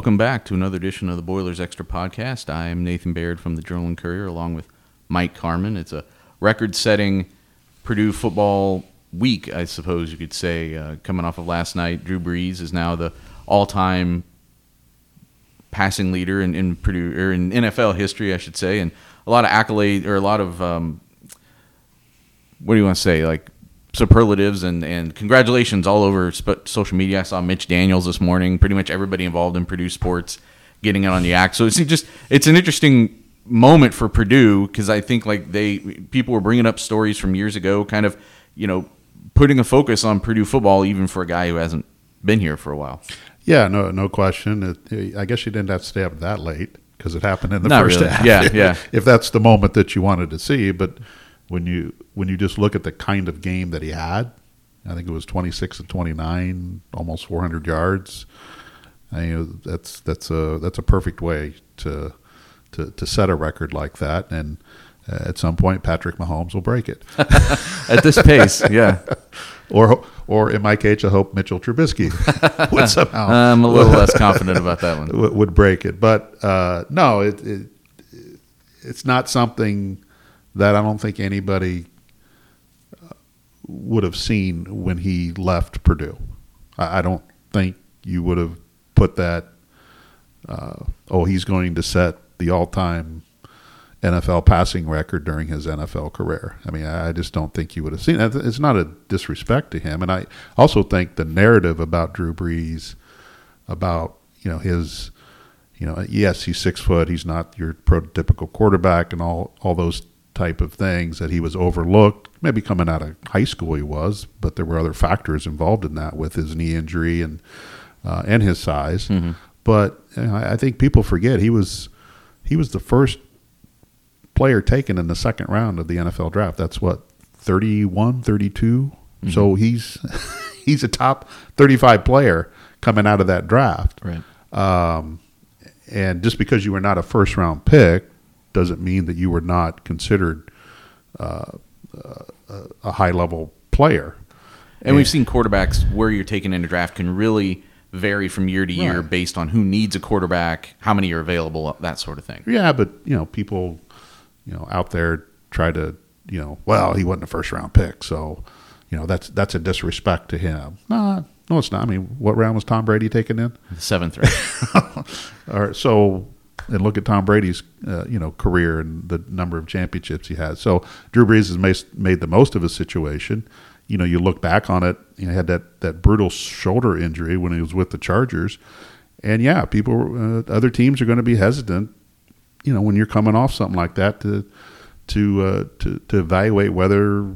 Welcome back to another edition of the Boilers Extra podcast. I am Nathan Baird from the Journal and Courier, along with Mike Carmin. It's a record-setting Purdue football week, I suppose you could say. Uh, coming off of last night, Drew Brees is now the all-time passing leader in, in Purdue or in NFL history, I should say, and a lot of accolade or a lot of um, what do you want to say, like superlatives and, and congratulations all over sp- social media. I saw Mitch Daniels this morning. Pretty much everybody involved in Purdue sports getting out on the act. So it's just it's an interesting moment for Purdue because I think like they people were bringing up stories from years ago, kind of you know putting a focus on Purdue football, even for a guy who hasn't been here for a while. Yeah, no, no question. It, I guess you didn't have to stay up that late because it happened in the Not first really. half. Yeah, yeah. if that's the moment that you wanted to see, but when you when you just look at the kind of game that he had, I think it was twenty six and twenty nine, almost four hundred yards. I mean, that's that's a that's a perfect way to to to set a record like that, and uh, at some point, Patrick Mahomes will break it. At this pace, yeah. or or in my case, I hope Mitchell Trubisky would somehow. I'm a little less confident about that one. would would break it. But uh, no, it, it it's not something that I don't think anybody uh, would have seen when he left Purdue. I, don't think you would have put that. Uh, oh, he's going to set the all-time NFL passing record during his NFL career. I mean, I just don't think you would have seen it. It's not a disrespect to him, and I also think the narrative about Drew Brees, about you know his, you know, yes, he's six foot, he's not your prototypical quarterback, and all all those type of things that he was overlooked. Maybe coming out of high school he was, but there were other factors involved in that with his knee injury and uh, and his size. Mm-hmm. But you know, I think people forget he was he was the first player taken in the second round of the NFL draft. That's what 31, 32. So he's he's a top 35 player coming out of that draft. Right. Um, and just because you were not a first round pick doesn't mean that you were not considered uh, uh, a high level player. And we've seen quarterbacks where you're taken in a draft can really vary from year to year Right. based on who needs a quarterback, how many are available, that sort of thing. Yeah, but you know, people, you know, out there try to, you know, well, he wasn't a first round pick, so, you know, that's that's a disrespect to him. No, no, it's not. I mean, what round was Tom Brady taken in? The seventh round. All right, so and look at Tom Brady's, uh, you know, career and the number of championships he has. So Drew Brees has made, the most of his situation. You know, you look back on it. He had that that brutal shoulder injury when he was with the Chargers, and yeah, people, uh, other teams are going to be hesitant. You know, when you're coming off something like that to to uh, to to evaluate whether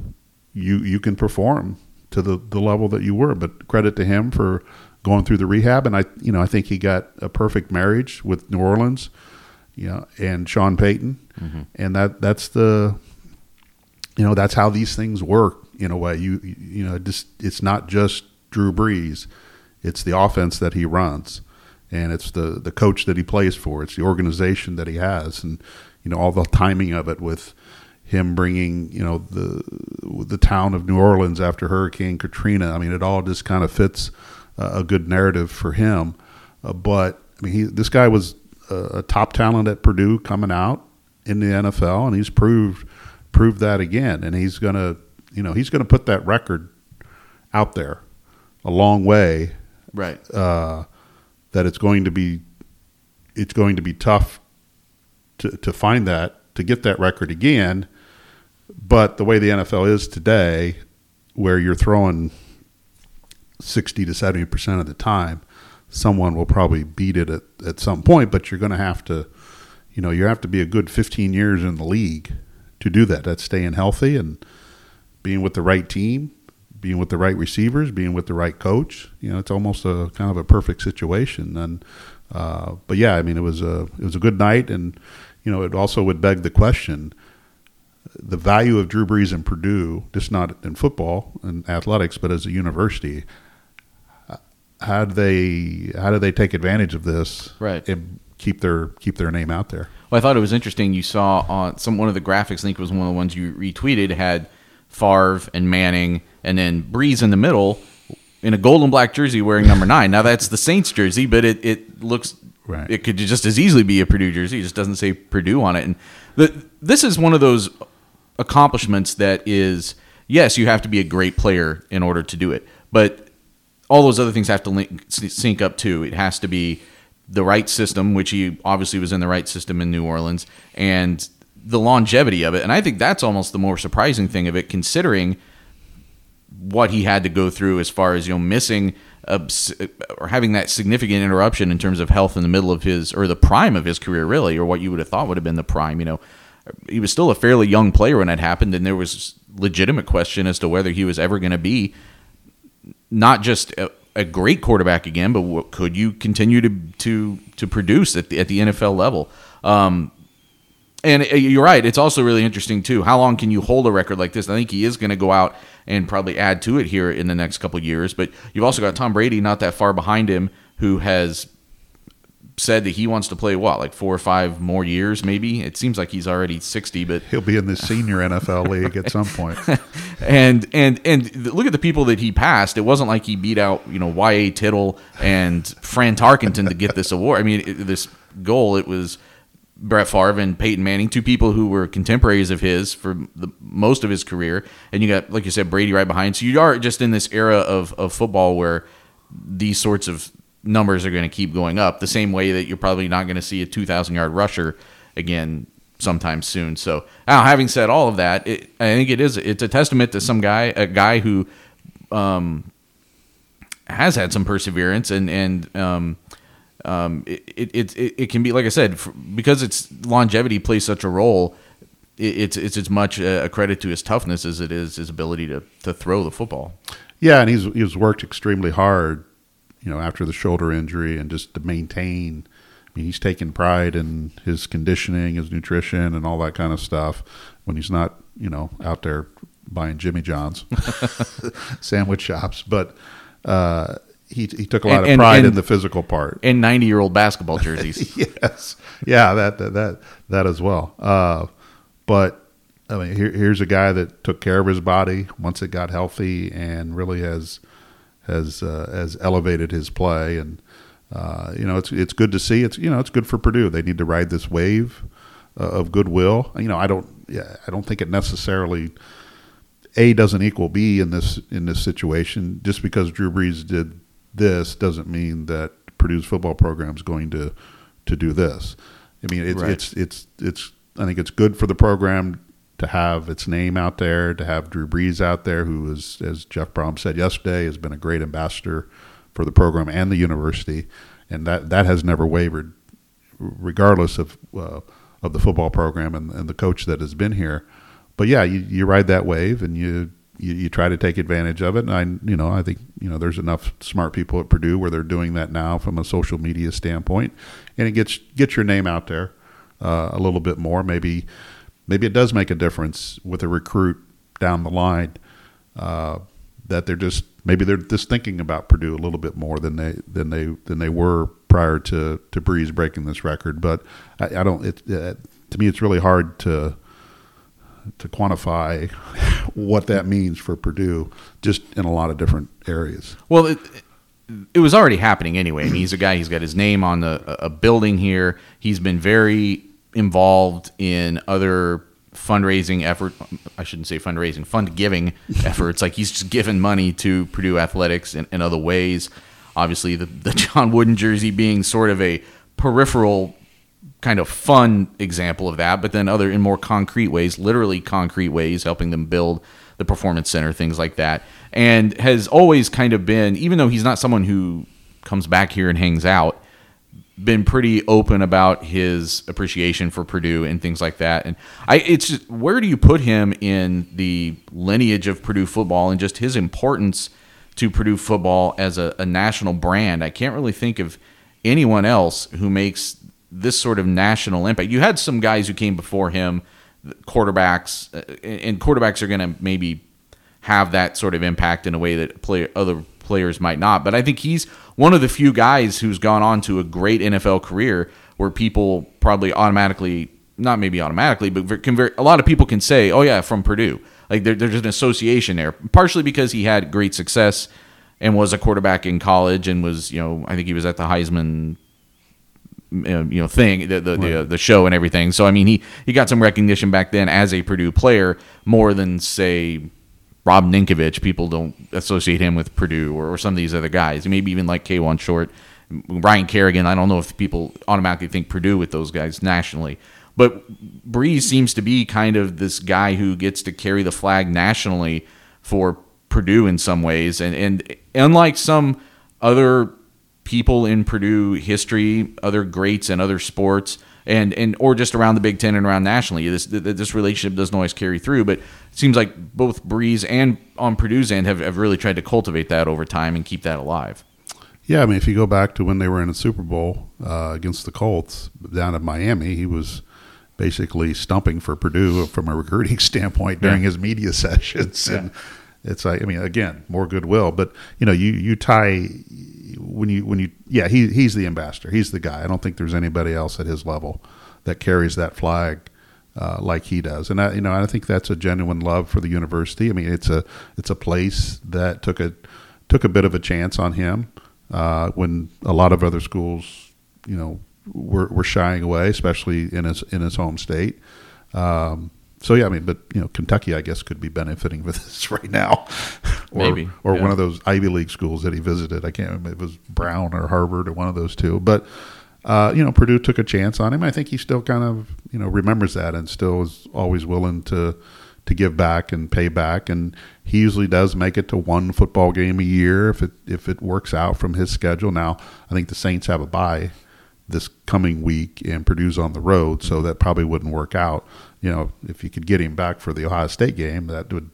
you you can perform to the the level that you were. But credit to him for going through the rehab, and I you know I think he got a perfect marriage with New Orleans, you know, and Sean Payton, mm-hmm. and that that's the you know that's how these things work in a way. You you know just it's not just Drew Brees, it's the offense that he runs, and it's the the coach that he plays for. It's the organization that he has, and you know all the timing of it with him bringing you know the the town of New Orleans after Hurricane Katrina. I mean, it all just kind of fits a good narrative for him. Uh, but I mean, he this guy was a, a top talent at Purdue coming out in the NFL, and he's proved proved that again. And he's gonna you know he's gonna put that record out there a long way right. uh, that it's going to be it's going to be tough to, to find that to get that record again. But the way the NFL is today, where you're throwing sixty to seventy percent of the time, someone will probably beat it at, at some point. But you're going to have to, you know, you have to be a good fifteen years in the league to do that. That's staying healthy and being with the right team, being with the right receivers, being with the right coach. You know, it's almost a kind of a perfect situation. And uh, but yeah, I mean, it was a it was a good night, and you know, it also would beg the question: the value of Drew Brees in Purdue, just not in football and athletics, but as a university. How do they how do they take advantage of this Right. and keep their keep their name out there? Well, I thought it was interesting. You saw on some one of the graphics. I think it was one of the ones you retweeted had Favre and Manning, and then Brees in the middle in a gold and black jersey wearing number nine. Now that's the Saints jersey, but it, it looks Right. It could just as easily be a Purdue jersey. It just doesn't say Purdue on it. And the, this is one of those accomplishments that is yes, you have to be a great player in order to do it, but all those other things have to link, sync up too. It has to be the right system, which he obviously was in the right system in New Orleans, and the longevity of it. And I think that's almost the more surprising thing of it, considering what he had to go through as far as you know missing a, or having that significant interruption in terms of health in the middle of his or the prime of his career, really, or what you would have thought would have been the prime. You know, he was still a fairly young player when that happened, and there was legitimate question as to whether he was ever going to be not just a, a, great quarterback again, but what, could you continue to to to produce at the at the NFL level? Um, and uh, you're right. It's also really interesting too. How long can you hold a record like this? I think he is going to go out and probably add to it here in the next couple years. But you've also got Tom Brady not that far behind him, who has said that he wants to play what, like four or five more years, maybe. It seems like he's already sixty, but he'll be in the senior NFL league at some point. and and and look at the people that he passed. It wasn't like he beat out you know Y. A. Tittle and Fran Tarkenton to get this award. I mean, it, this goal. It was Brett Favre and Peyton Manning, two people who were contemporaries of his for the, most of his career, and you got like you said Brady right behind. So you are just in this era of of football where these sorts of numbers are going to keep going up the same way that you're probably not going to see a 2,000 yard rusher again sometime soon. So now, having said all of that, it, I think it is it's a testament to some guy, a guy who um, has had some perseverance and and um, um, it, it, it, it can be like I said because its longevity plays such a role. it's it's as much a credit to his toughness as it is his ability to to throw the football. Yeah, and he's he's worked extremely hard you know, after the shoulder injury and just to maintain. I mean, he's taking pride in his conditioning, his nutrition, and all that kind of stuff when he's not, you know, out there buying Jimmy John's sandwich shops. But uh, he he took a lot and, of pride and, in the physical part and ninety year old basketball jerseys. yes, yeah, that that that, that as well. Uh, but I mean, here, here's a guy that took care of his body once it got healthy and really has has uh, has elevated his play, and uh, you know it's it's good to see. It's you know it's good for Purdue. They need to ride this wave uh, of goodwill. You know I don't yeah, I don't think it necessarily a doesn't equal B in this in this situation. Just because Drew Brees did this doesn't mean that Purdue's football program is going to to do this. I mean it's right. it's it's it's I think it's good for the program to have its name out there, to have Drew Brees out there, who is, as Jeff Brohm said yesterday, has been a great ambassador for the program and the university, and that that has never wavered, regardless of uh, of the football program and, and the coach that has been here. But yeah, you, you ride that wave and you, you, you try to take advantage of it. And I you know I think you know there's enough smart people at Purdue where they're doing that now from a social media standpoint, and it gets gets your name out there uh, a little bit more. Maybe maybe it does make a difference with a recruit down the line uh, that they're just maybe they're just thinking about Purdue a little bit more than they than they than they were prior to to Brees breaking this record. But I, I don't. It, uh, to me, it's really hard to to quantify what that means for Purdue, just in a lot of different areas. Well, it, it was already happening anyway. I mean, he's a guy. He's got his name on the, a building here. He's been very involved in other fundraising effort I shouldn't say fundraising fund giving efforts. Like he's just given money to Purdue athletics in, in other ways. Obviously the, the John Wooden jersey being sort of a peripheral kind of fun example of that but then other in more concrete ways literally concrete ways helping them build the performance center things like that. And has always kind of been even though he's not someone who comes back here and hangs out been pretty open about his appreciation for Purdue and things like that. And I, it's just, where do you put him in the lineage of Purdue football and just his importance to Purdue football as a, a national brand? I can't really think of anyone else who makes this sort of national impact. You had some guys who came before him, quarterbacks, uh, and quarterbacks are going to maybe have that sort of impact in a way that play other players might not. But I think he's one of the few guys who's gone on to a great NFL career where people probably automatically, not maybe automatically, but can very, a lot of people can say, oh, yeah, from Purdue. Like there, there's an association there, partially because he had great success and was a quarterback in college and was, you know, I think he was at the Heisman you know thing the the, the, uh, the show and everything. So I mean he he got some recognition back then as a Purdue player more than say Rob Ninkovich. People don't associate him with Purdue or, or some of these other guys. Maybe even like Kawann Short, Ryan Kerrigan. I don't know if people automatically think Purdue with those guys nationally. But Brees seems to be kind of this guy who gets to carry the flag nationally for Purdue in some ways, and and unlike some other people in Purdue history, other greats and other sports, and and or just around the Big Ten and around nationally, this this relationship doesn't always carry through. But it seems like both Brees and on Purdue's end have, have really tried to cultivate that over time and keep that alive. Yeah, I mean, if you go back to when they were in the Super Bowl uh, against the Colts down in Miami, he was basically stumping for Purdue from a recruiting standpoint during yeah. his media sessions, yeah. It's like I mean, again, more goodwill. But you know, you you tie when you when you yeah, he he's the ambassador. He's the guy. I don't think there's anybody else at his level that carries that flag. Uh, like he does, and I, you know, I think that's a genuine love for the university. I mean, it's a it's a place that took a took a bit of a chance on him uh, when a lot of other schools, you know, were, were shying away, especially in his in his home state. Um, so yeah, I mean, but you know, Kentucky, I guess, could be benefiting with this right now, or, maybe, or yeah. one of those Ivy League schools that he visited. I can't remember if it was Brown or Harvard or one of those two. But uh, you know, Purdue took a chance on him. I think he still kind of you know remembers that and still is always willing to to give back and pay back. And he usually does make it to one football game a year if it if it works out from his schedule. Now, I think the Saints have a bye this coming week, and Purdue's on the road, so that probably wouldn't work out. You know, if you could get him back for the Ohio State game, that would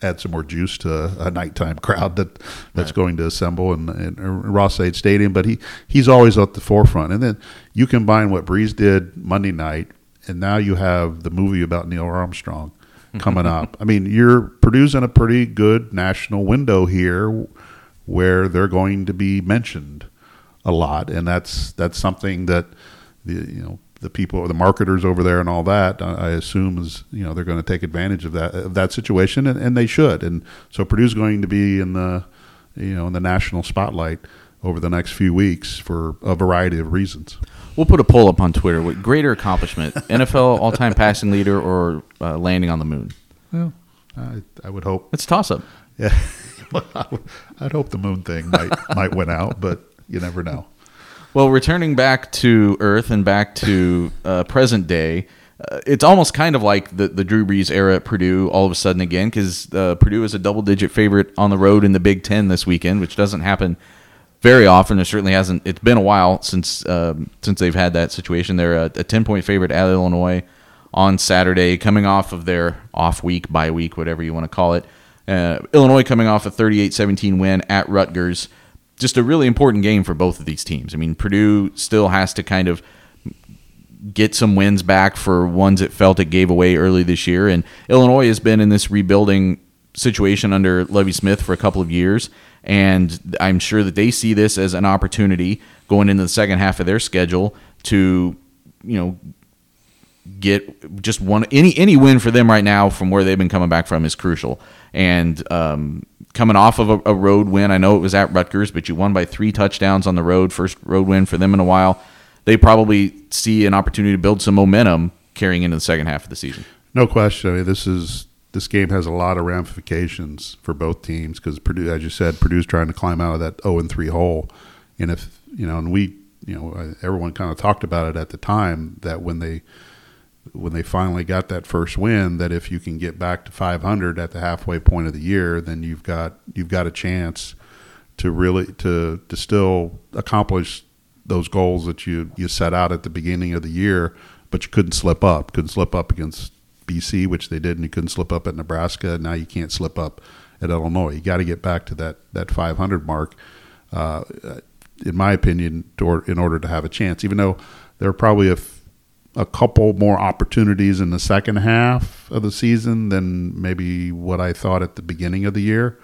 add some more juice to a nighttime crowd that that's right. going to assemble in, in Ross-Ade Stadium. But he he's always at the forefront. And then you combine what Brees did Monday night, and now you have the movie about Neil Armstrong coming up. I mean, you're producing a pretty good national window here where they're going to be mentioned a lot, and that's that's something that the you know the people, or the marketers over there, and all that. I assume is you know they're going to take advantage of that of that situation, and, and they should. And so Purdue's going to be in the you know in the national spotlight over the next few weeks for a variety of reasons. We'll put a poll up on Twitter. What greater accomplishment, NFL all-time passing leader or uh, landing on the moon? Well, I, I would hope it's toss up. Yeah, I'd hope the moon thing might might win out, but you never know. Well, returning back to Earth and back to uh, present day, uh, it's almost kind of like the, the Drew Brees era at Purdue all of a sudden again because uh, Purdue is a double digit favorite on the road in the Big Ten this weekend, which doesn't happen very often. It certainly hasn't. It's been a while since um, since they've had that situation. They're a, a ten point favorite at Illinois on Saturday, coming off of their off week, bye week, whatever you want to call it. Uh, Illinois coming off a 38-17 win at Rutgers just a really important game for both of these teams. I mean, Purdue still has to kind of get some wins back for ones it felt it gave away early this year, and Illinois has been in this rebuilding situation under Lovie Smith for a couple of years, and I'm sure that they see this as an opportunity going into the second half of their schedule to, you know, get just one any any win for them right now from where they've been coming back from is crucial. And um, coming off of a, a, road win, I know it was at Rutgers, but you won by three touchdowns on the road, first road win for them in a while. They probably see an opportunity to build some momentum carrying into the second half of the season. No question. I mean, this is this game has a lot of ramifications for both teams because Purdue, as you said, Purdue's trying to climb out of that zero oh and three hole, and if you know, and we, you know, everyone kind of talked about it at the time that when they when they finally got that first win that if you can get back to 500 at the halfway point of the year, then you've got you've got a chance to really to to still accomplish those goals that you you set out at the beginning of the year, but you couldn't slip up. Couldn't slip up against BC, which they did, and you couldn't slip up at Nebraska. Now you can't slip up at Illinois. You got to get back to that that 500 mark, uh, in my opinion, to, in order to have a chance. Even though there are probably a a couple more opportunities in the second half of the season than maybe what I thought at the beginning of the year.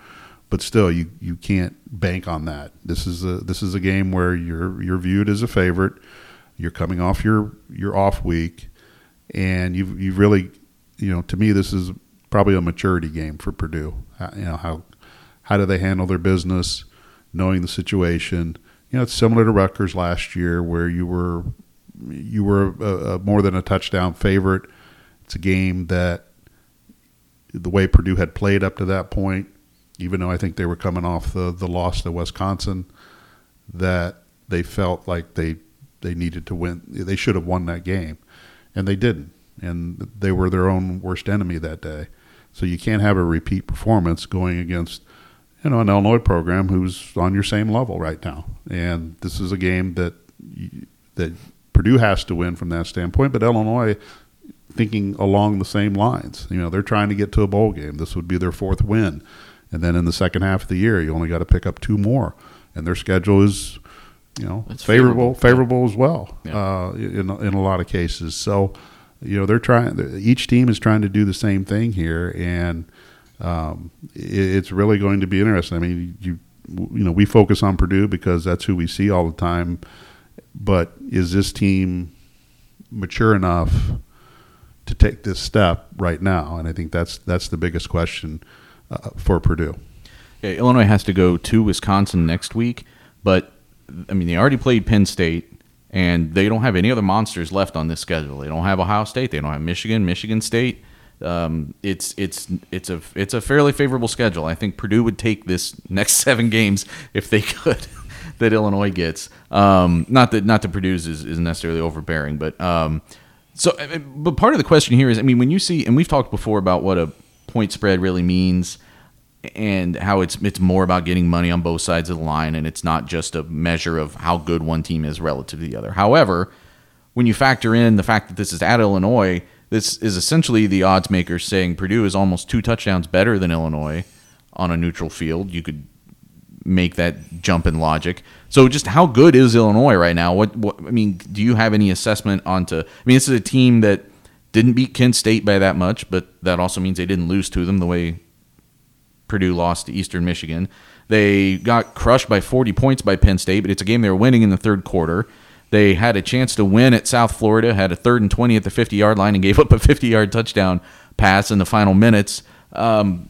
But still, you, you can't bank on that. This is a this is a game where you're you're viewed as a favorite. You're coming off your your off week, and you you really you know to me this is probably a maturity game for Purdue. You know how how do they handle their business, knowing the situation. You know it's similar to Rutgers last year where you were you were a, a more than a touchdown favorite. It's a game that the way Purdue had played up to that point, even though I think they were coming off the the loss to Wisconsin, that they felt like they they needed to win. They should have won that game, and they didn't. And they were their own worst enemy that day. So you can't have a repeat performance going against you know an Illinois program who's on your same level right now. And this is a game that that Purdue has to win from that standpoint, but Illinois thinking along the same lines. You know, they're trying to get to a bowl game. This would be their fourth win. And then in the second half of the year, you only got to pick up two more. And their schedule is, you know, It's favorable, favorable. favorable as well Yeah. uh, in in a lot of cases. So, you know, they're trying. Each team is trying to do the same thing here, and um, it, it's really going to be interesting. I mean, you you know, we focus on Purdue because that's who we see all the time. But is this team mature enough to take this step right now? And I think that's that's the biggest question uh, for Purdue. Yeah, Illinois has to go to Wisconsin next week, but I mean they already played Penn State, and they don't have any other monsters left on this schedule. They don't have Ohio State. They don't have Michigan, Michigan State. Um, it's it's it's a it's a fairly favorable schedule. I think Purdue would take this next seven games if they could. That Illinois gets. Um, not that not that Purdue's is, is necessarily overbearing, but um, so but part of the question here is, I mean, when you see, and we've talked before about what a point spread really means, and how it's it's more about getting money on both sides of the line, and it's not just a measure of how good one team is relative to the other. However, when you factor in the fact that this is at Illinois, this is essentially the odds makers saying Purdue is almost two touchdowns better than Illinois on a neutral field. You could make that jump in logic. So, just how good is Illinois right now? What, what I mean, do you have any assessment onto? I mean, this is a team that didn't beat Kent State by that much, but that also means they didn't lose to them the way Purdue lost to Eastern Michigan. They got crushed by 40 points by Penn State, but it's a game they were winning in the third quarter. They had a chance to win at South Florida, had a third and 20 at the 50 yard line, and gave up a 50 yard touchdown pass in the final minutes. Um,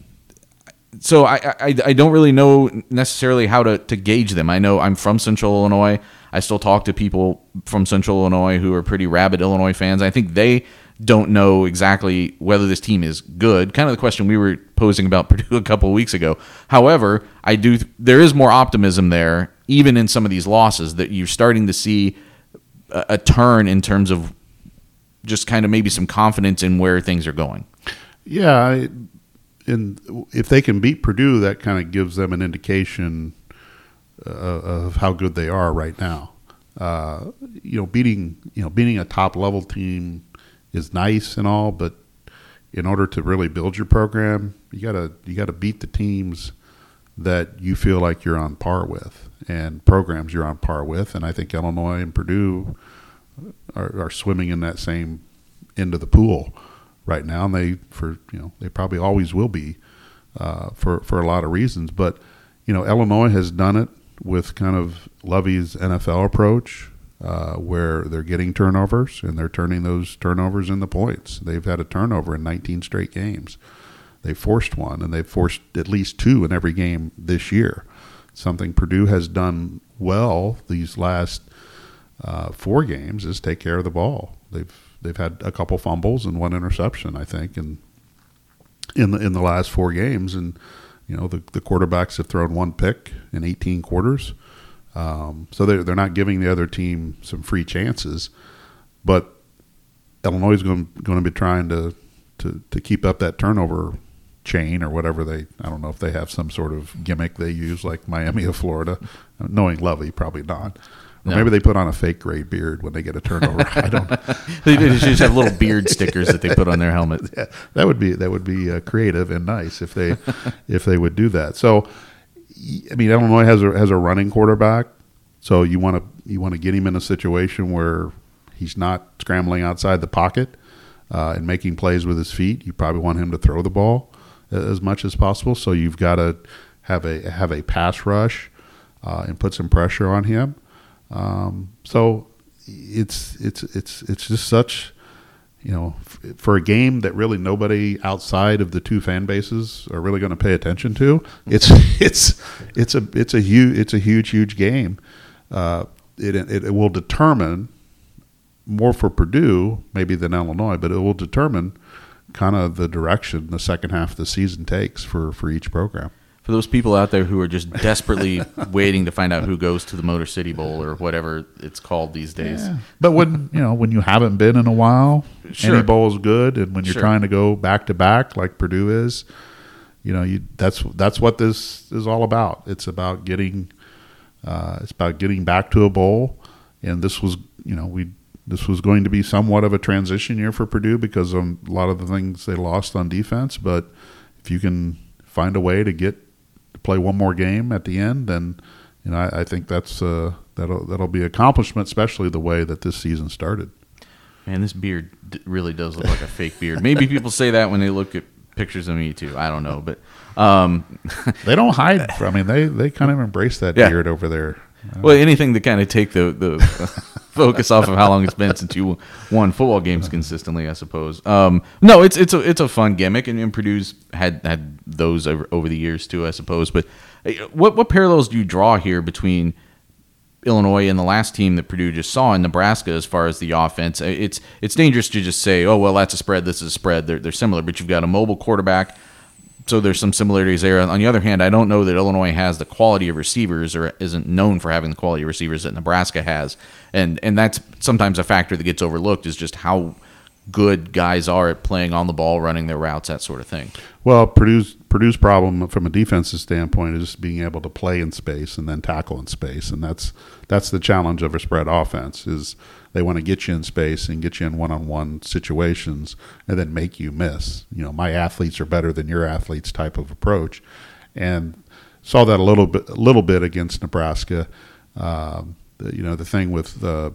so I, I I don't really know necessarily how to, to gauge them. I know I'm from Central Illinois. I still talk to people from Central Illinois who are pretty rabid Illinois fans. I think they don't know exactly whether this team is good. Kind of the question we were posing about Purdue a couple weeks ago. However, I do there is more optimism there, even in some of these losses, that you're starting to see a, a turn in terms of just kind of maybe some confidence in where things are going. Yeah, and if they can beat Purdue, that kind of gives them an indication uh, of how good they are right now. Uh, you know, beating you know beating a top level team is nice and all, but in order to really build your program, you gotta you gotta beat the teams that you feel like you're on par with, and programs you're on par with. And I think Illinois and Purdue are, are swimming in that same end of the pool right now, and they for you know they probably always will be uh, for for a lot of reasons. But you know, Illinois has done it with kind of Lovie's NFL approach, uh, where they're getting turnovers and they're turning those turnovers into points. They've had a turnover in 19 straight games. They forced one, and they've forced at least two in every game this year. Something Purdue has done well these last uh, four games is take care of the ball. They've they've had a couple fumbles and one interception, I think, and in the in the last four games, and you know the the quarterbacks have thrown one pick in 18 quarters, um, so they're they're not giving the other team some free chances, but Illinois is going going to be trying to to to keep up that turnover chain or whatever they I don't know if they have some sort of gimmick they use like Miami of Florida, knowing Lovie probably not. Or No. maybe they put on a fake gray beard when they get a turnover. I don't. They they just have little beard stickers that they put on their helmet. yeah, that would be that would be uh, creative and nice if they if they would do that. So, I mean, Illinois has a has a running quarterback, so you want to you want to get him in a situation where he's not scrambling outside the pocket uh, and making plays with his feet. You probably want him to throw the ball as much as possible. So you've got to have a have a pass rush uh, and put some pressure on him. Um, so it's it's it's it's just such you know, f- for a game that really nobody outside of the two fan bases are really going to pay attention to, it's it's it's a it's a huge it's a huge huge game. Uh, it, it it will determine more for Purdue maybe than Illinois, but it will determine kind of the direction the second half of the season takes for for each program. For those people out there who are just desperately waiting to find out who goes to the Motor City Bowl or whatever it's called these days. Yeah. But when you know when you haven't been in a while, Sure. any bowl is good, and when you're Sure. trying to go back to back like Purdue is, you know, you that's that's what this is all about. It's about getting uh, it's about getting back to a bowl, and this was you know we this was going to be somewhat of a transition year for Purdue because of a lot of the things they lost on defense. But if you can find a way to get play one more game at the end, then you know I, I think that's uh, that'll that'll be accomplishment, especially the way that this season started. Man, this beard really does look like a fake beard. Maybe people say that when they look at pictures of me too. I don't know, but um, They don't hide. I mean, they they kind of embrace that Yeah. beard over there. Well, anything to kind of take the the focus off of how long it's been since you won football games consistently, I suppose. Um, no, it's it's a it's a fun gimmick, and, and Purdue's had had those over, over the years too, I suppose. But uh, what what parallels do you draw here between Illinois and the last team that Purdue just saw in Nebraska as far as the offense? Uh, It's it's dangerous to just say, oh well, that's a spread, this is a spread. They're they're similar, but you've got a mobile quarterback so there's some similarities there. On the other hand, I don't know that Illinois has the quality of receivers or isn't known for having the quality of receivers that Nebraska has. And and that's sometimes a factor that gets overlooked is just how good guys are at playing on the ball, running their routes, that sort of thing. Well, Purdue's Purdue's problem from a defensive standpoint is being able to play in space and then tackle in space, and that's that's the challenge of a spread offense. Is they want to get you in space and get you in one-on-one situations and then make you miss. You know, my athletes are better than your athletes type of approach, and saw that a little bit a little bit against Nebraska. Um, the, you know, the thing with uh,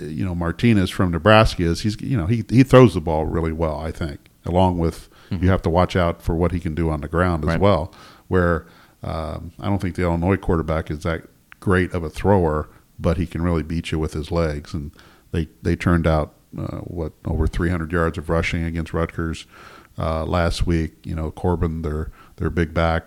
you know Martinez from Nebraska is he's you know he he throws the ball really well. I think along with you have to watch out for what he can do on the ground as Right. well. Where um, I don't think the Illinois quarterback is that great of a thrower, but he can really beat you with his legs. And they they turned out uh, what over 300 yards of rushing against Rutgers uh, last week. You know Corbin, their their big back,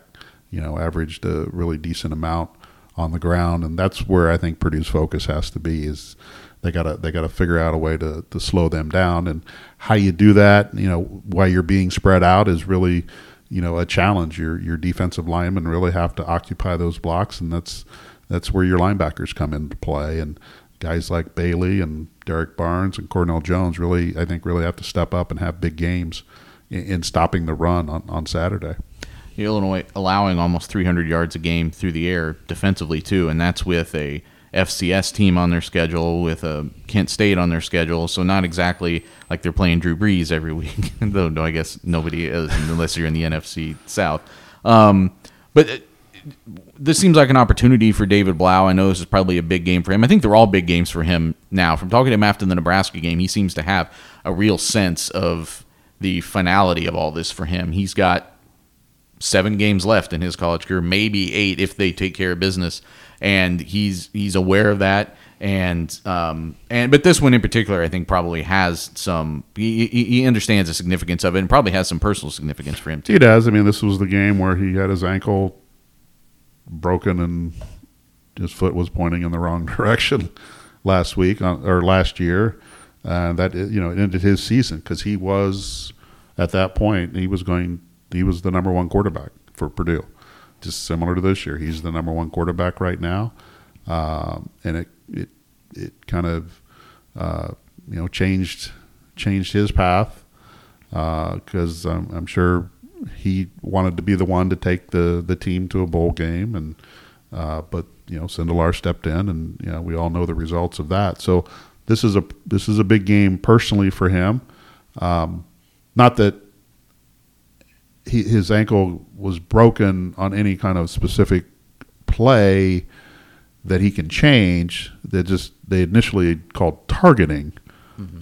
you know averaged a really decent amount on the ground, and that's where I think Purdue's focus has to be is they gotta they gotta figure out a way to, to slow them down and how you do that you know while you're being spread out is really you know a challenge your your defensive linemen really have to occupy those blocks and that's that's where your linebackers come into play and guys like Bailey and Derrick Barnes and Cornell Jones really I think really have to step up and have big games in, in stopping the run on, on Saturday Illinois allowing almost 300 yards a game through the air defensively too, and that's with a FCS team on their schedule, with a Kent State on their schedule. So not exactly like they're playing Drew Brees every week, though. I guess nobody is unless you're in the NFC South. Um, but it- this seems like an opportunity for David Blough. I know this is probably a big game for him. I think they're all big games for him now. From talking to him after the Nebraska game, he seems to have a real sense of the finality of all this for him. He's got seven games left in his college career, maybe eight if they take care of business, and he's he's aware of that. And um and but this one in particular, I think probably has some. He, he understands the significance of it, and probably has some personal significance for him too. He does. I mean, this was the game where he had his ankle broken and his foot was pointing in the wrong direction last week on, or last year. Uh, that you know it ended his season because he was at that point he was going he was the number one quarterback for Purdue, just similar to this year. He's the number one quarterback right now, um, and it it it kind of uh, you know changed changed his path because I'm, I'm sure he wanted to be the one to take the, the team to a bowl game, and uh, but you know Sindelar stepped in, and you know we all know the results of that. So this is a this is a big game personally for him. Um, not that he, his ankle was broken on any kind of specific play that he can change. They just they initially called targeting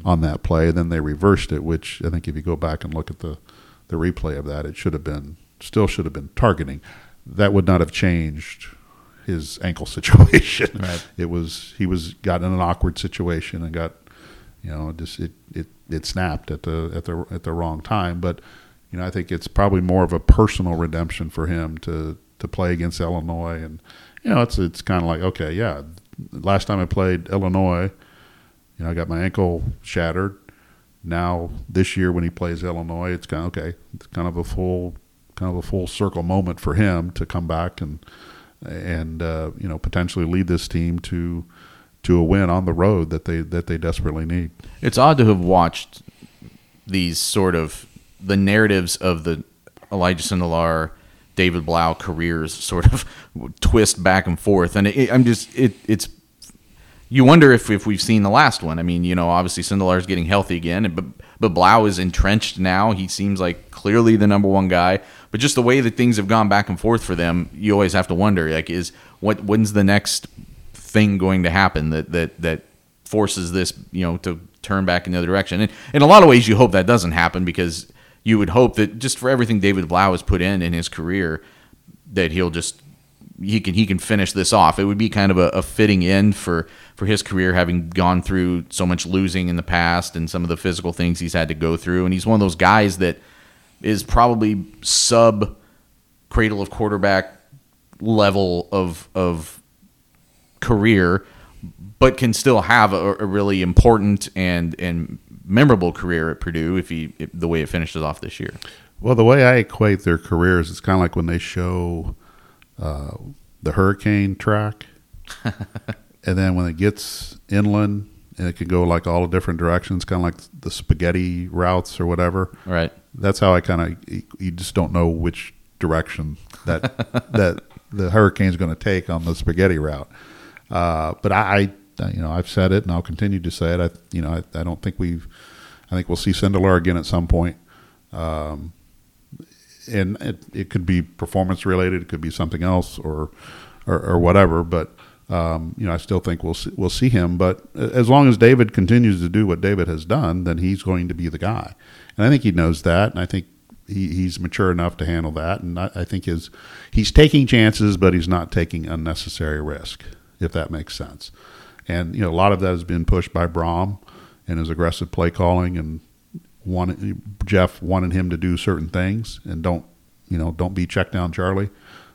on that play, then they reversed it. Which I think if you go back and look at the the replay of that, it should have been still should have been targeting. That would not have changed his ankle situation. Right. It was he was got in an awkward situation and got you know just it it it snapped at the at the at the wrong time. But you know I think it's probably more of a personal redemption for him to to play against Illinois and you know it's it's kind of like okay yeah last time I played Illinois You know, I got my ankle shattered. Now this year when he plays Illinois, it's kind of okay. It's kind of a full kind of a full circle moment for him to come back and and uh, you know potentially lead this team to to a win on the road that they that they desperately need. It's odd to have watched these sort of the narratives of the Elijah Sindelar, David Blough careers sort of twist back and forth, and it, I'm just it it's you wonder if, if we've seen the last one. I mean, you know, obviously Sindelar's getting healthy again, but but Blough is entrenched now. He seems like clearly the number one guy. But just the way that things have gone back and forth for them, you always have to wonder like is what when's the next thing going to happen that that that forces this you know to turn back in the other direction. And in a lot of ways, you hope that doesn't happen because you would hope that just for everything David Blough has put in in his career, that he'll just he can he can finish this off. It would be kind of a, a, fitting end for for his career, having gone through so much losing in the past and some of the physical things he's had to go through. And he's one of those guys that is probably sub cradle of quarterback level of of career, but can still have a, a really important and and memorable career at Purdue if he if, the way it finishes off this year. Well, the way I equate their careers, it's kind of like when they show uh, the hurricane track, and then when it gets inland and it can go like all the different directions, kind of like the spaghetti routes or whatever. Right. That's how I kind of you just don't know which direction that that the hurricane's going to take on the spaghetti route. Uh, but I, I, you know, I've said it and I'll continue to say it. I, you know, I, I don't think we've. I think we'll see Sindelar again at some point. Um, and it, it could be performance related, it could be something else, or or, or whatever. But um, you know, I still think we'll see, we'll see him. But as long as David continues to do what David has done, then he's going to be the guy. And I think he knows that, and I think he, he's mature enough to handle that. And I, I think his he's taking chances, but he's not taking unnecessary risk, if that makes sense. And you know, a lot of that has been pushed by Brohm and his aggressive play calling and wanted Jeff wanted him to do certain things and don't you know don't be check down Charlie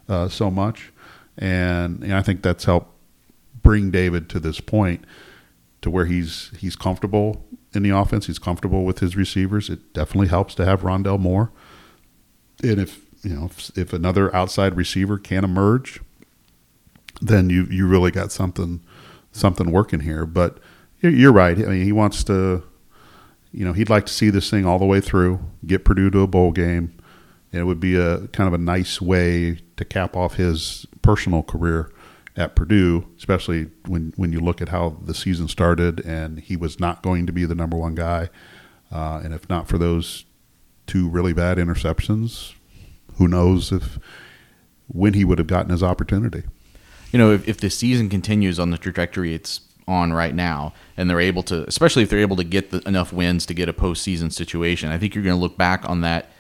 uh, so much, and, and I think that's helped bring David to this point to where he's he's comfortable in the offense. He's comfortable with his receivers. It definitely helps to have Rondale Moore, and if you know if, if another outside receiver can emerge, then you you really got something something working here. But you're right. I mean, he wants to you know, he'd like to see this thing all the way through, get Purdue to a bowl game. And it would be a kind of a nice way to cap off his personal career at Purdue, especially when, when you look at how the season started and he was not going to be the number one guy. Uh, and if not for those two really bad interceptions, who knows if when he would have gotten his opportunity. You know, if, if the season continues on the trajectory it's on right now, and they're able to, especially if they're able to get the, enough wins to get a postseason situation. I think you're going to look back on that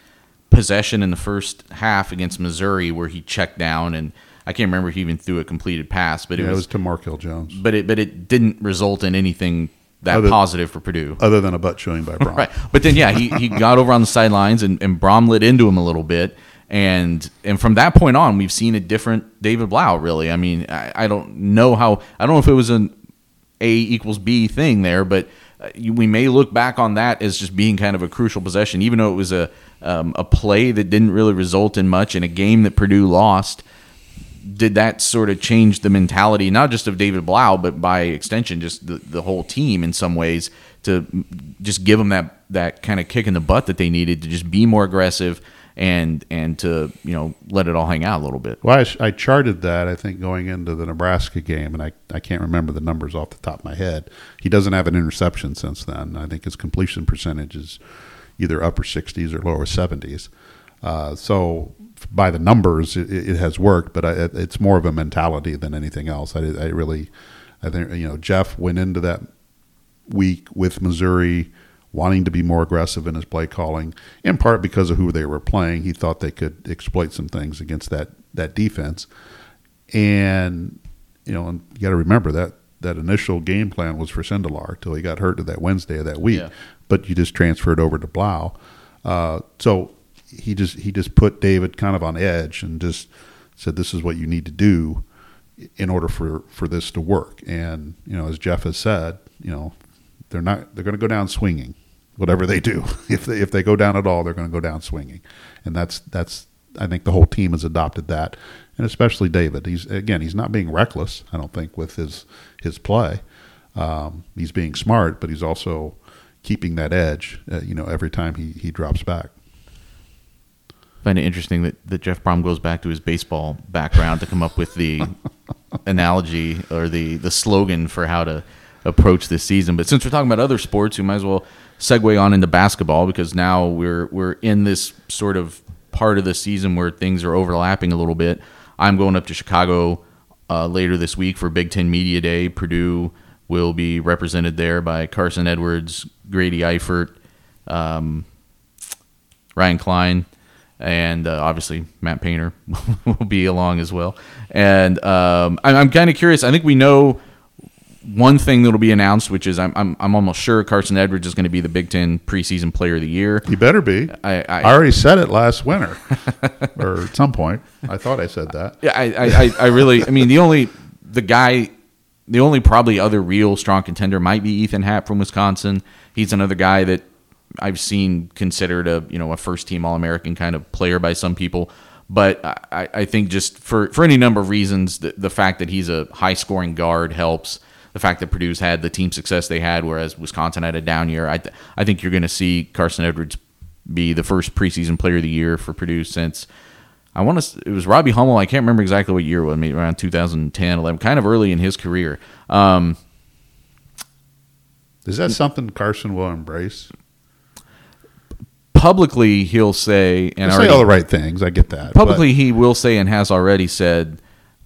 possession in the first half against Missouri where he checked down and. I can't remember if he even threw a completed pass, but yeah, it, was, it was to Markell Jones. But it but it didn't result in anything that other, positive for Purdue, other than a butt chewing by Brohm. right. But then yeah, he, he got over on the sidelines and, and Brohm lit into him a little bit, and and from that point on, we've seen a different David Blough. Really, I mean, I, I don't know how I don't know if it was an a equals B thing there, but uh, we may look back on that as just being kind of a crucial possession, even though it was a um, a play that didn't really result in much in a game that Purdue lost. Did that sort of change the mentality, not just of David Blough, but by extension, just the, the whole team in some ways to just give them that, that kind of kick in the butt that they needed to just be more aggressive, and and to you know let it all hang out a little bit. Well, I, I, charted that I think going into the Nebraska game, and I, I can't remember the numbers off the top of my head. He doesn't have an interception since then. I think his completion percentage is either upper 60s or lower 70s. Uh, so by the numbers, it, it has worked, but I, it's more of a mentality than anything else. I, I really, I think you know Jeff went into that week with Missouri wanting to be more aggressive in his play calling, in part because of who they were playing. He thought they could exploit some things against that that defense. And you know, and you got to remember that that initial game plan was for Sindelar till he got hurt to that Wednesday of that week. Yeah. But you just transferred over to Blough. Uh, so he just he just put David kind of on edge and just said, "This is what you need to do." in order for, for this to work. And, you know, as Jeff has said, you know, they're not they're going to go down swinging, whatever they do. If they if they go down at all, they're going to go down swinging, and that's that's I think the whole team has adopted that, and especially David. He's again he's not being reckless. I don't think with his his play. Um, he's being smart, but he's also keeping that edge. Uh, you know, every time he he drops back. find it interesting that, that Jeff Brohm goes back to his baseball background to come up with the analogy or the, the slogan for how to approach this season. But since we're talking about other sports, we might as well segue on into basketball because now we're we're in this sort of part of the season where things are overlapping a little bit. I'm going up to Chicago uh, later this week for Big Ten Media Day. Purdue will be represented there by Carson Edwards, Grady Eifert, um, Ryan Cline, and uh, obviously Matt Painter will be along as well. And um, I'm, I'm kind of curious. I think we know one thing that'll be announced, which is I'm, I'm, I'm almost sure Carson Edwards is going to be the Big Ten preseason player of the year. He better be. I, I I, already said it last winter, or at some point. I thought I said that. yeah, I, I, I- really, I mean, the only, the guy, the only probably other real strong contender might be Ethan Happ from Wisconsin. He's another guy that I've seen considered a, you know, a first team All American kind of player by some people. But I, I think just for, for any number of reasons, the, the fact that he's a high scoring guard helps. The fact that Purdue's had the team success they had, whereas Wisconsin had a down year, I, th- I think you're going to see Carson Edwards be the first preseason player of the year for Purdue since I want to. It was Robbie Hummel. I can't remember exactly what year it was. Maybe around 2010, 11, kind of early in his career. Um, Is that something Carson will embrace? publicly, he'll say, and Say already, all the right things. I get that. publicly he will say and has already said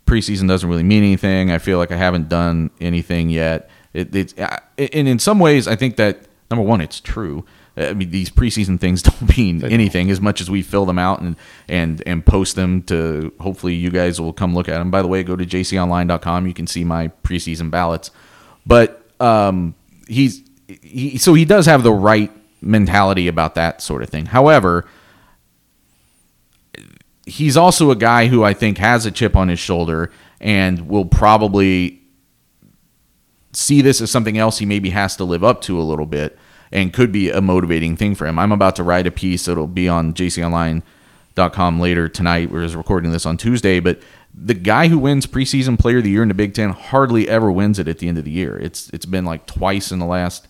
preseason doesn't really mean anything. I feel like I haven't done anything yet. It, it's and in some ways, I think that number one, it's true. I mean, these preseason things don't mean don't. anything as much as we fill them out and and and post them to. Hopefully, you guys will come look at them. By the way, go to jconline.com. You can see my preseason ballots. But um, he's he, so he does have the right mentality about that sort of thing. However, he's also a guy who I think has a chip on his shoulder and will probably see this as something else he maybe has to live up to a little bit and could be a motivating thing for him. I'm about to write a piece that'll be on jconline.com later tonight. We're recording this on Tuesday, but the guy who wins preseason player of the year in the Big Ten hardly ever wins it at the end of the year. It's it's been like twice in the last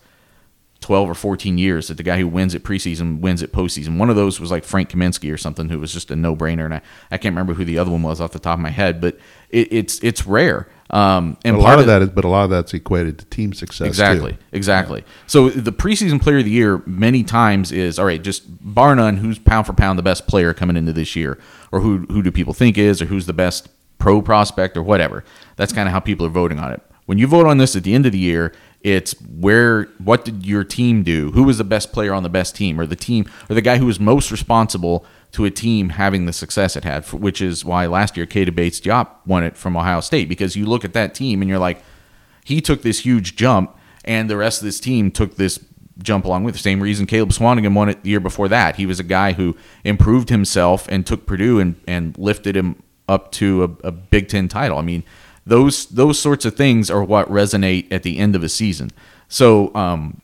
12 or 14 years that the guy who wins it preseason wins it postseason. One of those was like Frank Kaminsky or something, who was just a no brainer. And I, I can't remember who the other one was off the top of my head, but it, it's it's rare. Um, and a lot of that is, but a lot of that's equated to team success. Exactly, Too. exactly. So the preseason player of the year many times is all right. Just bar none, who's pound for pound the best player coming into this year, or who who do people think is, or who's the best pro prospect, or whatever. That's kind of how people are voting on it. When you vote on this at the end of the year, it's where what did your team do? Who was the best player on the best team, or the team, or the guy who was most responsible to a team having the success it had, which is why last year Keita Bates-Diop won it from Ohio State because you look at that team and you're like, he took this huge jump, and the rest of this team took this jump along with. The same reason Caleb Swanigan won it the year before that. He was a guy who improved himself and took Purdue and, and lifted him up to a, a Big Ten title. I mean, those those sorts of things are what resonate at the end of a season. So um,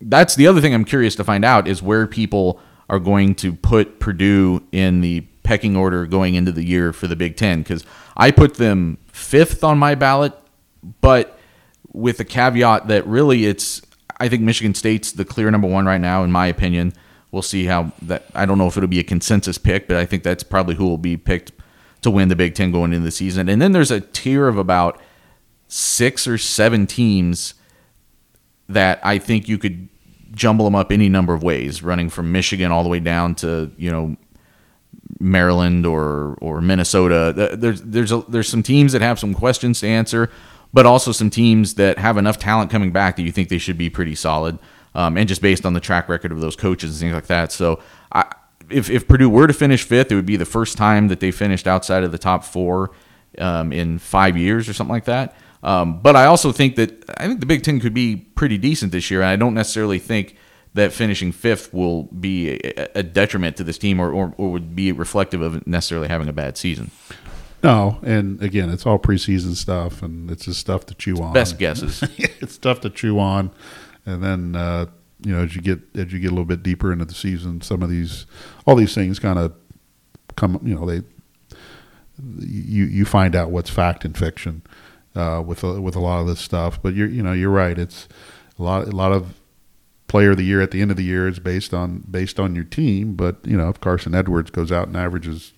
that's the other thing I'm curious to find out is where people are going to put Purdue in the pecking order going into the year for the Big Ten because I put them fifth on my ballot, but with the caveat that really it's I think Michigan State's the clear number one right now in my opinion. We'll see how that. I don't know if it'll be a consensus pick, but I think that's probably who will be picked to win the Big Ten going into the season. And then there's a tier of about six or seven teams that I think you could jumble them up any number of ways, running from Michigan all the way down to you know Maryland or or Minnesota. There's there's a, there's some teams that have some questions to answer, but also some teams that have enough talent coming back that you think they should be pretty solid, um, and just based on the track record of those coaches and things like that. So I. If, if Purdue were to finish fifth, it would be the first time that they finished outside of the top four um, in five years or something like that. Um, but I also think that I think the Big Ten could be pretty decent this year, and I don't necessarily think that finishing fifth will be a, a detriment to this team or, or, or would be reflective of necessarily having a bad season. No, and again, it's all preseason stuff, and it's just stuff to chew on. Best guesses. it's stuff to chew on. and then uh, you know as you get as you get a little bit deeper into the season, some of these all these things kind of come. You know they you you find out what's fact and fiction uh, with a, with a lot of this stuff. But you're you know you're right. It's a lot a lot of player of the year at the end of the year is based on based on your team. But you know if Carson Edwards goes out and averages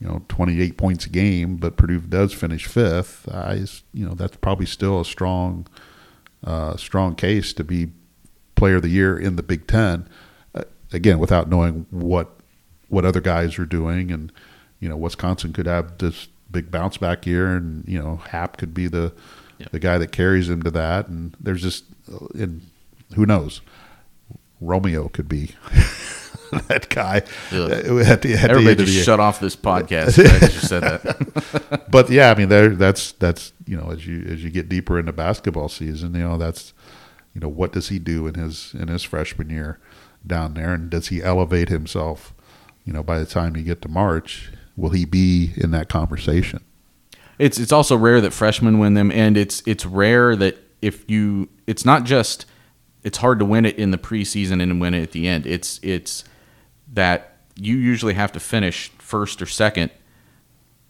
you know 28 points a game, but Purdue does finish fifth, I you know that's probably still a strong uh, strong case to be player of the year in the Big Ten. Uh, again, without knowing what what other guys are doing and you know, Wisconsin could have this big bounce back year, and you know, Happ could be the the guy that carries him to that. And there's just, uh, and who knows, Romeo could be that guy. Uh, at the, at Everybody just shut off this podcast. I just said that. but yeah, I mean, there that's that's you know, as you as you get deeper into basketball season, you know, that's you know, what does he do in his in his freshman year down there, and does he elevate himself? You know, by the time you get to March, will he be in that conversation? It's it's also rare that freshmen win them, and it's it's rare that if you it's not just it's hard to win it in the preseason and win it at the end. It's it's that you usually have to finish first or second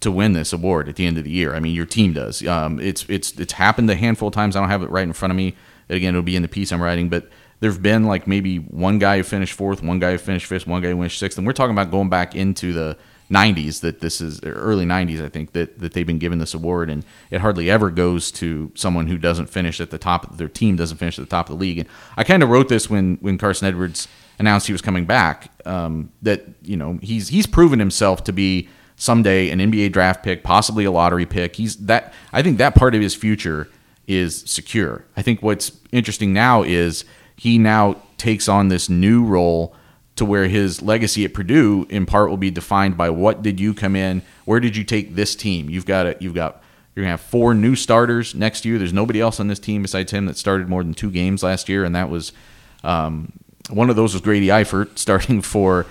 to win this award at the end of the year. I mean, your team does. Um, it's it's it's happened a handful of times. I don't have it right in front of me. Again, it'll be in the piece I'm writing, but there've been like maybe one guy who finished fourth, one guy who finished fifth, one guy who finished sixth, and we're talking about going back into the 90s that this is early 90s I think that that they've been given this award and it hardly ever goes to someone who doesn't finish at the top their team doesn't finish at the top of the league and I kind of wrote this when when Carson Edwards announced he was coming back um, that you know he's he's proven himself to be someday an NBA draft pick possibly a lottery pick. He's that I think that part of his future is secure I think what's interesting now is he now takes on this new role to where his legacy at Purdue in part will be defined by what did you come in, where did you take this team? You've got it. You've got you're gonna have four new starters next year. There's nobody else on this team besides him that started more than two games last year, and that was um, one of those was Grady Eifert starting for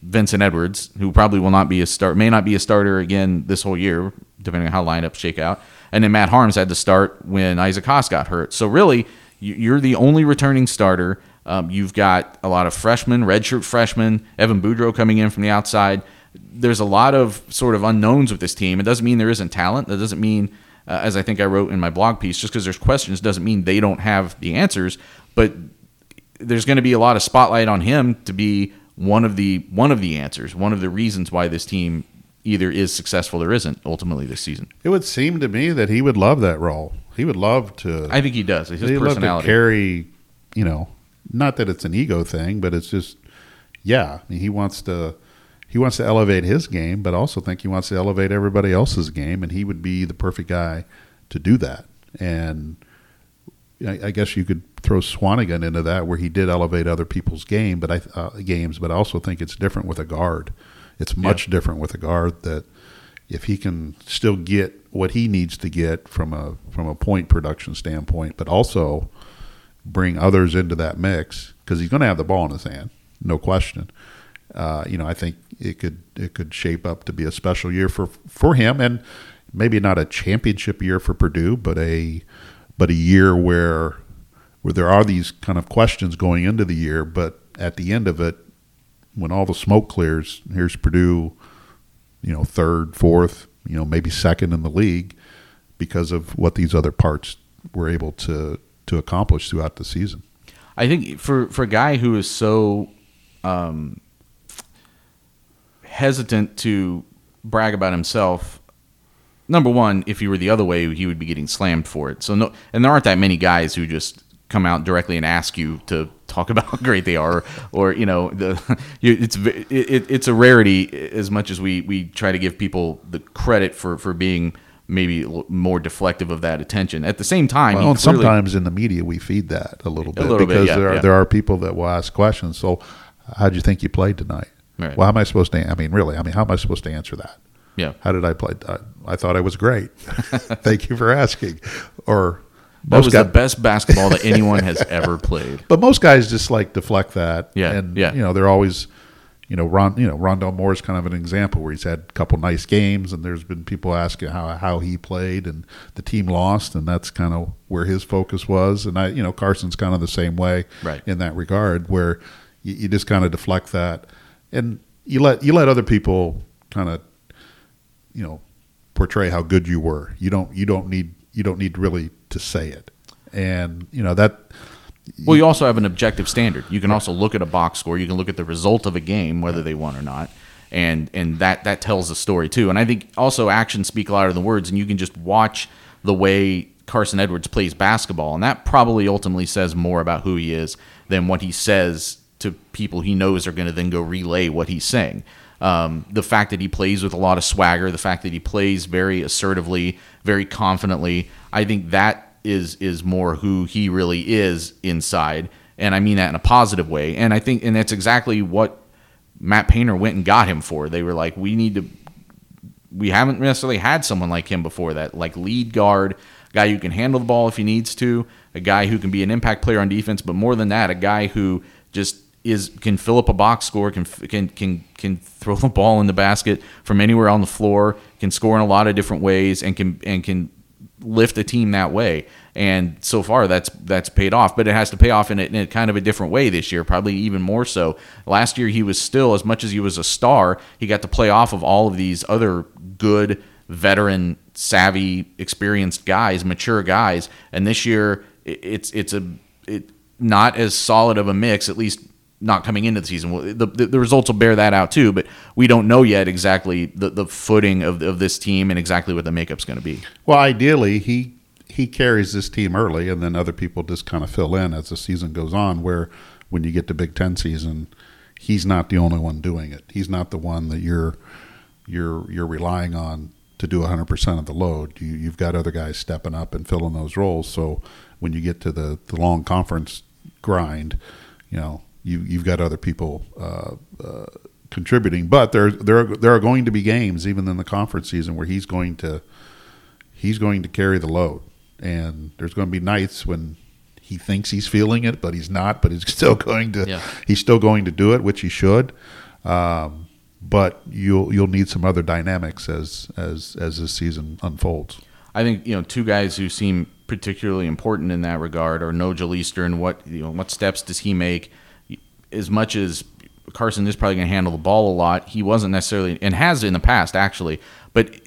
Vincent Edwards, who probably will not be a start, may not be a starter again this whole year, depending on how lineups shake out. And then Matt Haarms had to start when Isaac Haas got hurt. So really, you're the only returning starter. Um, you've got a lot of freshmen, redshirt freshmen, Evan Boudreau coming in from the outside. There's a lot of sort of unknowns with this team. It doesn't mean there isn't talent. That doesn't mean, uh, as I think I wrote in my blog piece, just because there's questions doesn't mean they don't have the answers. But there's going to be a lot of spotlight on him to be one of the one of the answers, one of the reasons why this team either is successful or isn't ultimately this season. It would seem to me that he would love that role. He would love to. I think he does. It's his personality. Love to carry, you know, not that it's an ego thing, but it's just yeah. I mean, he wants to he wants to elevate his game, but also think he wants to elevate everybody else's game, and he would be the perfect guy to do that. And I, I guess you could throw Swanigan into that, where he did elevate other people's game, but I uh, games, but I also think it's different with a guard. It's much yeah. different with a guard that if he can still get what he needs to get from a from a point production standpoint, but also bring others into that mix because he's going to have the ball in his hand, no question. Uh, you know, I think it could it could shape up to be a special year for for him, and maybe not a championship year for Purdue, but a but a year where where there are these kind of questions going into the year, but at the end of it, when all the smoke clears, here's Purdue, you know, third, fourth, you know, maybe second in the league because of what these other parts were able to to accomplish throughout the season. I think for for a guy who is so um, hesitant to brag about himself, number one, if he were the other way, he would be getting slammed for it. So no, and there aren't that many guys who just come out directly and ask you to talk about how great they are, or, you know, the, it's it, it's a rarity as much as we we try to give people the credit for for being maybe more deflective of that attention. At the same time, well, clearly, sometimes in the media we feed that a little bit a little because bit, yeah, there are yeah. there are people that will ask questions. So, how do you think you played tonight? Right. Well, how am I supposed to? I mean, really? I mean, how am I supposed to answer that? Yeah. How did I play? I, I thought I was great. Thank you for asking. Or that was guys, the best basketball that anyone has ever played. But most guys just like deflect that. Yeah. And yeah. you know, they're always you know, Ron, you know, Rondale Moore is kind of an example where he's had a couple nice games, and there's been people asking how how he played, and the team lost, and that's kind of where his focus was. And I, you know, Carson's kind of the same way Right. in that regard, where you, you just kind of deflect that, and you let you let other people kind of, you know, portray how good you were. You don't you don't need you don't need really to say it, and you know that. Well, you also have an objective standard. You can also look at a box score. You can look at the result of a game, whether they won or not, and and that that tells the story too. And I think also actions speak louder than words, and you can just watch the way Carson Edwards plays basketball, and that probably ultimately says more about who he is than what he says to people he knows are going to then go relay what he's saying. Um, the fact that he plays with a lot of swagger, the fact that he plays very assertively, very confidently, I think that is is more who he really is inside, and I mean that in a positive way. And I think, and that's exactly what Matt Painter went and got him for. They were like, we need to. We haven't necessarily had someone like him before that, like lead guard, guy who can handle the ball if he needs to, a guy who can be an impact player on defense, but more than that, a guy who just is can fill up a box score, can can can can throw the ball in the basket from anywhere on the floor, can score in a lot of different ways, and can and can lift a team that way. And so far, that's that's paid off. But it has to pay off in a, in a kind of a different way this year, probably even more so. Last year, he was still as much as he was a star, he got to play off of all of these other good veteran, savvy, experienced guys, mature guys. And this year, it, it's it's a it not as solid of a mix, at least not coming into the season. The, the, the results will bear that out too, but we don't know yet exactly the, the footing of, of this team and exactly what the makeup's going to be. Well, ideally, he he carries this team early, and then other people just kind of fill in as the season goes on. Where when you get to Big Ten season, he's not the only one doing it. He's not the one that you're you're you're relying on to do 100% of the load. You, you've got other guys stepping up and filling those roles. So when you get to the, the long conference grind, you know you you've got other people uh, uh, contributing. But there there are, there are going to be games even in the conference season where he's going to he's going to carry the load, and there's going to be nights when he thinks he's feeling it, but he's not. But he's still going to Yeah. he's still going to do it, which he should. Um, but you'll you'll need some other dynamics as as as this season unfolds. I think you know two guys who seem particularly important in that regard are Nojel Eastern. What you know, what steps does he make? As much as Carson is probably going to handle the ball a lot, he wasn't necessarily and has in the past actually, but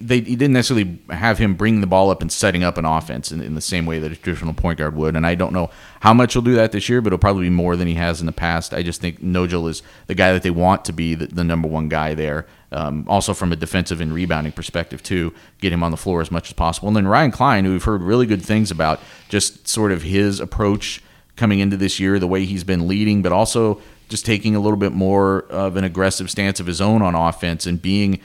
they he didn't necessarily have him bringing the ball up and setting up an offense in, in the same way that a traditional point guard would. And I don't know how much he'll do that this year, but it'll probably be more than he has in the past. I just think Nojel is the guy that they want to be the, the number one guy there. Um, also from a defensive and rebounding perspective too, get him on the floor as much as possible. And then Ryan Cline, who we've heard really good things about, just sort of his approach coming into this year, the way he's been leading, but also just taking a little bit more of an aggressive stance of his own on offense and being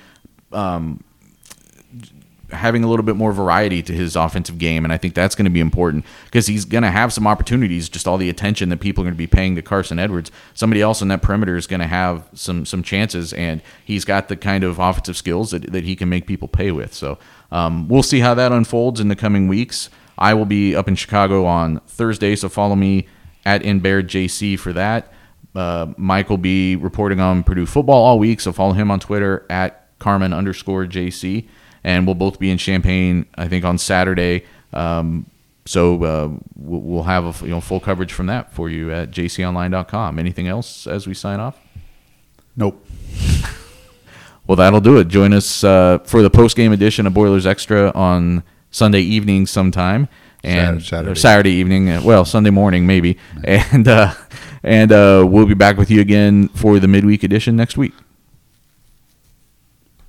having a little bit more variety to his offensive game, and I think that's going to be important because he's going to have some opportunities. Just all the attention that people are going to be paying to Carson Edwards, somebody else in that perimeter is going to have some some chances, and he's got the kind of offensive skills that, that he can make people pay with. So um, we'll see how that unfolds in the coming weeks. I will be up in Chicago on Thursday, so follow me at InBairdJC for that. Uh, Mike will be reporting on Purdue football all week, so follow him on Twitter at Carmin underscore JC. And we'll both be in Champaign, I think, on Saturday. Um, so uh, we'll we'll have a, you know full coverage from that for you at jconline.com. Anything else as we sign off? Nope. Well, that'll do it. Join us uh, for the post game edition of Boilers Extra on Sunday evening sometime, and Saturday. or Saturday evening. uh, Well, Sunday morning maybe, and uh, and uh, we'll be back with you again for the midweek edition next week.